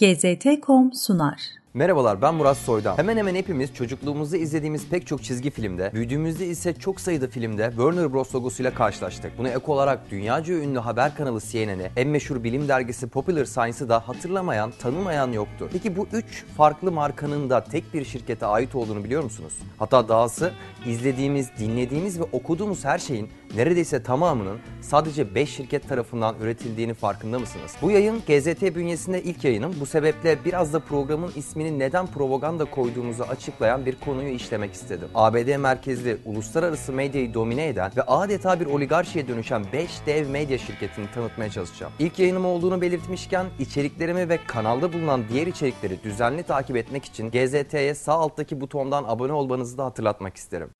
GZT.com sunar. Merhabalar ben Murat Soydan. Hemen hemen hepimiz çocukluğumuzda izlediğimiz pek çok çizgi filmde, büyüdüğümüzde ise çok sayıda filmde Warner Bros logosuyla karşılaştık. Buna ek olarak dünyaca ünlü haber kanalı CNN'i, en meşhur bilim dergisi Popular Science'ı da hatırlamayan, tanımayan yoktur. Peki bu üç farklı markanın da tek bir şirkete ait olduğunu biliyor musunuz? Hatta dahası izlediğimiz, dinlediğimiz ve okuduğumuz her şeyin neredeyse tamamının sadece 5 şirket tarafından üretildiğini farkında mısınız? Bu yayın GZT bünyesinde ilk yayınım. Bu sebeple biraz da programın ismini neden propaganda koyduğumuzu açıklayan bir konuyu işlemek istedim. ABD merkezli uluslararası medyayı domine eden ve adeta bir oligarşiye dönüşen 5 dev medya şirketini tanıtmaya çalışacağım. İlk yayınım olduğunu belirtmişken içeriklerimi ve kanalda bulunan diğer içerikleri düzenli takip etmek için GZT'ye sağ alttaki butondan abone olmanızı da hatırlatmak isterim.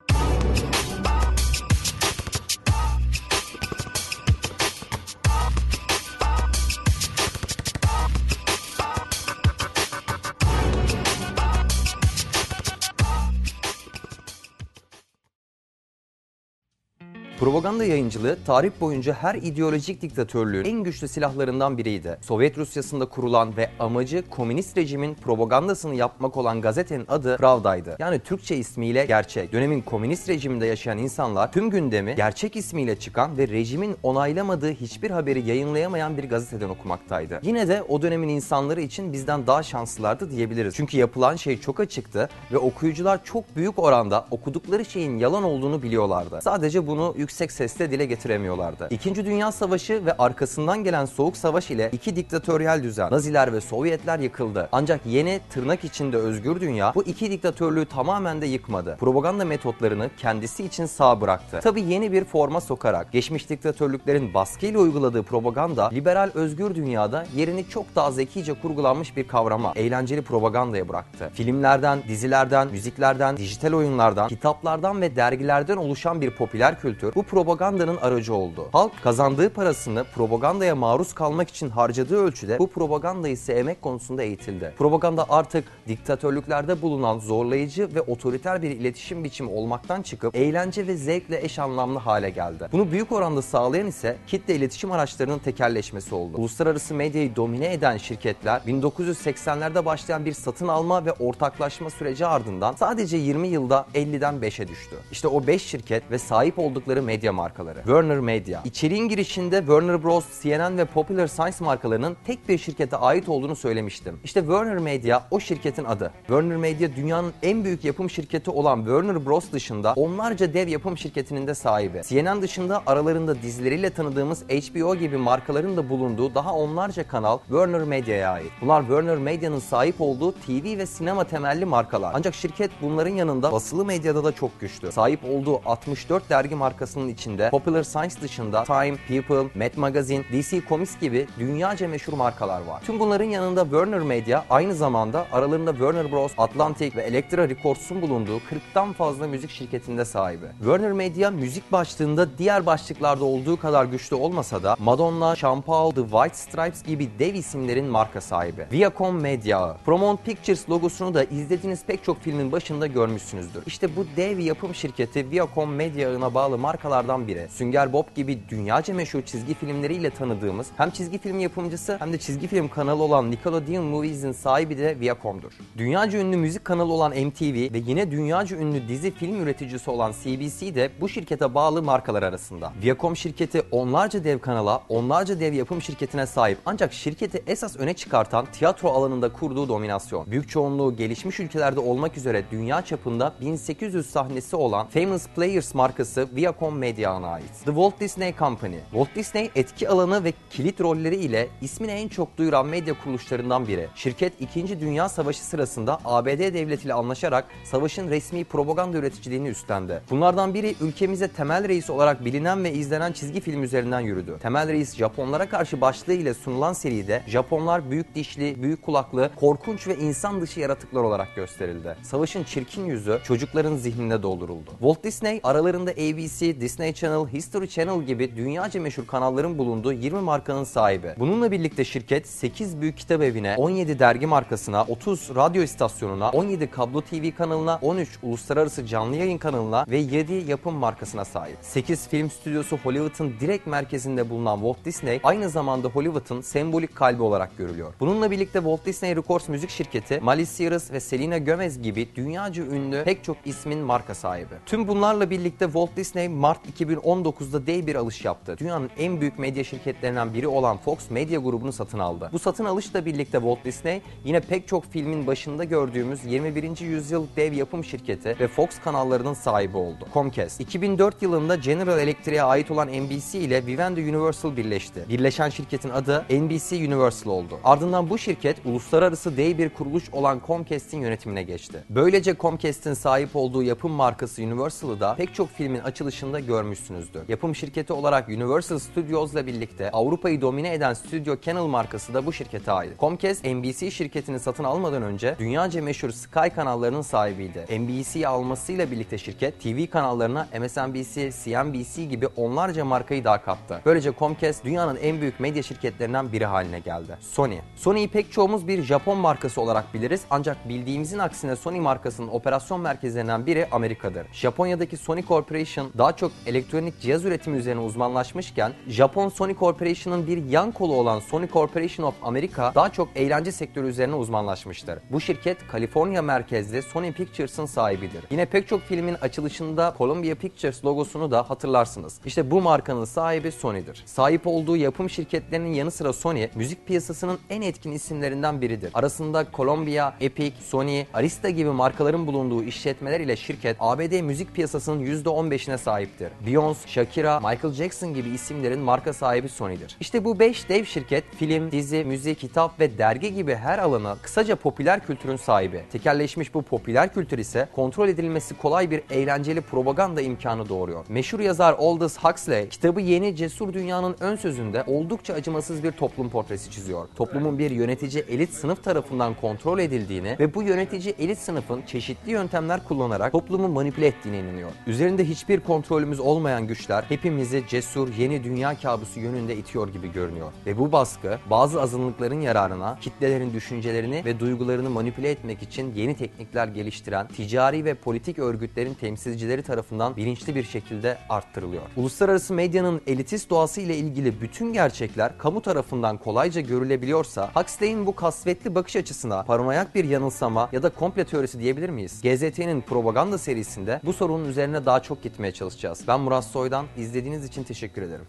Propaganda yayıncılığı tarih boyunca her ideolojik diktatörlüğün en güçlü silahlarından biriydi. Sovyet Rusyası'nda kurulan ve amacı komünist rejimin propagandasını yapmak olan gazetenin adı Pravda'ydı. Yani Türkçe ismiyle Gerçek. Dönemin komünist rejiminde yaşayan insanlar tüm gündemi gerçek ismiyle çıkan ve rejimin onaylamadığı hiçbir haberi yayınlayamayan bir gazeteden okumaktaydı. Yine de o dönemin insanları için bizden daha şanslılardı diyebiliriz. Çünkü yapılan şey çok açıktı ve okuyucular çok büyük oranda okudukları şeyin yalan olduğunu biliyorlardı. Sadece bunu yüksek sesle dile getiremiyorlardı. İkinci Dünya Savaşı ve arkasından gelen Soğuk Savaş ile iki diktatöryel düzen, Naziler ve Sovyetler yıkıldı. Ancak yeni tırnak içinde özgür dünya bu iki diktatörlüğü tamamen de yıkmadı. Propaganda metotlarını kendisi için sağ bıraktı. Tabi yeni bir forma sokarak geçmiş diktatörlüklerin baskıyla uyguladığı propaganda liberal özgür dünyada yerini çok daha zekice kurgulanmış bir kavrama, eğlenceli propagandaya bıraktı. Filmlerden, dizilerden, müziklerden, dijital oyunlardan, kitaplardan ve dergilerden oluşan bir popüler kültür bu propagandanın aracı oldu. Halk kazandığı parasını propagandaya maruz kalmak için harcadığı ölçüde bu propagandayı sevmek konusunda eğitildi. Propaganda artık diktatörlüklerde bulunan zorlayıcı ve otoriter bir iletişim biçimi olmaktan çıkıp eğlence ve zevkle eş anlamlı hale geldi. Bunu büyük oranda sağlayan ise kitle iletişim araçlarının tekerleşmesi oldu. Uluslararası medyayı domine eden şirketler 1980'lerde başlayan bir satın alma ve ortaklaşma süreci ardından sadece 20 yılda 50'den 5'e düştü. İşte o 5 şirket ve sahip oldukları medya markaları. Warner Media. İçeriğin girişinde Warner Bros, CNN ve Popular Science markalarının tek bir şirkete ait olduğunu söylemiştim. İşte Warner Media o şirketin adı. Warner Media dünyanın en büyük yapım şirketi olan Warner Bros dışında onlarca dev yapım şirketinin de sahibi. CNN dışında aralarında dizileriyle tanıdığımız HBO gibi markaların da bulunduğu daha onlarca kanal Warner Media'ya ait. Bunlar Warner Media'nın sahip olduğu TV ve sinema temelli markalar. Ancak şirket bunların yanında basılı medyada da çok güçlü. Sahip olduğu 64 dergi markasının içinde Popular Science dışında Time, People, Mad Magazine, DC Comics gibi dünyaca meşhur markalar var. Tüm bunların yanında Warner Media aynı zamanda aralarında Warner Bros, Atlantic ve Elektra Records'un bulunduğu 40'tan fazla müzik şirketinde sahibi. Warner Media müzik başlığında diğer başlıklarda olduğu kadar güçlü olmasa da Madonna, Sean Paul, The White Stripes gibi dev isimlerin marka sahibi. Viacom Media, Paramount Pictures logosunu da izlediğiniz pek çok filmin başında görmüşsünüzdür. İşte bu dev yapım şirketi Viacom Media ağına bağlı markalardan biri. Sünger Bob gibi dünyaca meşhur çizgi filmleriyle tanıdığımız hem çizgi film yapımcısı hem de çizgi film kanalı olan Nickelodeon Movies'in sahibi de Viacom'dur. Dünyaca ünlü müzik kanalı olan MTV ve yine dünyaca ünlü dizi film üreticisi olan CBC de bu şirkete bağlı markalar arasında. Viacom şirketi onlarca dev kanala, onlarca dev yapım şirketine sahip ancak şirketi esas öne çıkartan tiyatro alanında kurduğu dominasyon. Büyük çoğunluğu gelişmiş ülkelerde olmak üzere dünya çapında 1800 sahnesi olan Famous Players markası Viacom Media'na ait. The Walt Disney Company. Walt Disney etki alanı ve kilit rolleri ile ismini en çok duyuran medya kuruluşlarından biri. Şirket 2. Dünya Savaşı sırasında ABD devletiyle anlaşarak savaşın resmi propaganda üreticiliğini üstlendi. Bunlardan biri ülkemize Temel Reis olarak bilinen ve izlenen çizgi film üzerinden yürüdü. Temel Reis Japonlara karşı başlığı ile sunulan seride Japonlar büyük dişli, büyük kulaklı, korkunç ve insan dışı yaratıklar olarak gösterildi. Savaşın çirkin yüzü çocukların zihninde dolduruldu. Walt Disney aralarında ABC, Disney Channel, History Channel gibi dünyaca meşhur kanalların bulunduğu 20 markanın sahibi. Bununla birlikte şirket 8 büyük kitap evine, 17 dergi markasına, 30 radyo istasyonuna, 17 kablo TV kanalına, 13 uluslararası canlı yayın kanalına ve 7 yapım markasına sahip. 8 film stüdyosu Hollywood'un direkt merkezinde bulunan Walt Disney aynı zamanda Hollywood'un sembolik kalbi olarak görülüyor. Bununla birlikte Walt Disney Records müzik şirketi, Miley Cyrus ve Selena Gomez gibi dünyaca ünlü pek çok ismin marka sahibi. Tüm bunlarla birlikte Walt Disney Mart 2019'da dev bir alış yaptı. Dünyanın en büyük medya şirketlerinden biri olan Fox Media grubunu satın aldı. Bu satın alışla birlikte Walt Disney yine pek çok filmin başında gördüğümüz 21. yüzyıl dev yapım şirketi ve Fox kanallarının sahibi oldu. Comcast 2004 yılında General Electric'e ait olan NBC ile Vivendi Universal birleşti. Birleşen şirketin adı NBC Universal oldu. Ardından bu şirket uluslararası dev bir kuruluş olan Comcast'in yönetimine geçti. Böylece Comcast'in sahip olduğu yapım markası Universal'ı da pek çok filmin açılışında görmüşsünüzdür. Yapım şirketi olarak Universal Studios ile birlikte Avrupa'yı domine eden Studio Canal markası da bu şirkete ait. Comcast NBC şirketini satın almadan önce dünyaca meşhur Sky kanallarının sahibiydi. NBC'yi almasıyla birlikte şirket TV kanallarına MSNBC, CNBC gibi onlarca markayı daha kattı. Böylece Comcast dünyanın en büyük medya şirketlerinden biri haline geldi. Sony. Sony'yi pek çoğumuz bir Japon markası olarak biliriz ancak bildiğimizin aksine Sony markasının operasyon merkezlerinden biri Amerika'dır. Japonya'daki Sony Corporation daha çok elektronik cihaz üretimi üzerine uzmanlaşmışken Japon Sony Corporation'ın bir yan kolu olan Sony Corporation of America daha çok eğlence sektörü üzerine uzmanlaşmıştır. Bu şirket Kaliforniya merkezli Sony Pictures'ın sahibidir. Yine pek çok filmin açılışında Columbia Pictures logosunu da hatırlarsınız. İşte bu markanın sahibi Sony'dir. Sahip olduğu yapım şirketlerinin yanı sıra Sony, müzik piyasasının en etkin isimlerinden biridir. Arasında Columbia, Epic, Sony, Arista gibi markaların bulunduğu işletmeler ile şirket ABD müzik piyasasının %15'ine sahiptir. Beyoncé, Shakira, Michael Jackson gibi isimlerin marka sahibi Sony'dir. İşte bu 5 dev şirket film, dizi, müzik, kitap ve dergi gibi her alana kısaca popüler kültürün sahibi. Tekerleşmiş bu popüler kültür ise kontrol edilmesi kolay bir eğlenceli propaganda imkanı doğuruyor. Meşhur yazar Aldous Huxley kitabı Yeni Cesur Dünyanın ön sözünde oldukça acımasız bir toplum portresi çiziyor. Toplumun bir yönetici elit sınıf tarafından kontrol edildiğini ve bu yönetici elit sınıfın çeşitli yöntemler kullanarak toplumu manipüle ettiğine inanıyor. Üzerinde hiçbir kontrolümüz olmayan güçler hepimizi cesur yeni dünya kabusu yönünde itiyor gibi görünüyor. Ve bu baskı bazı azınlıkların yararına kitlelerin düşüncelerini ve duygularını manipüle etmek için yeni teknikler geliştiren ticari ve politik örgütlerin temsilcileri tarafından bilinçli bir şekilde arttırılıyor. Uluslararası medyanın elitist doğası ile ilgili bütün gerçekler kamu tarafından kolayca görülebiliyorsa Huxley'in bu kasvetli bakış açısına paranoyak bir yanılsama ya da komple teorisi diyebilir miyiz? GZT'nin propaganda serisinde bu sorunun üzerine daha çok gitmeye çalışacağız. Ben Murat Soydan. İzlediğiniz için teşekkür ederim.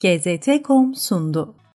GZT.com sundu.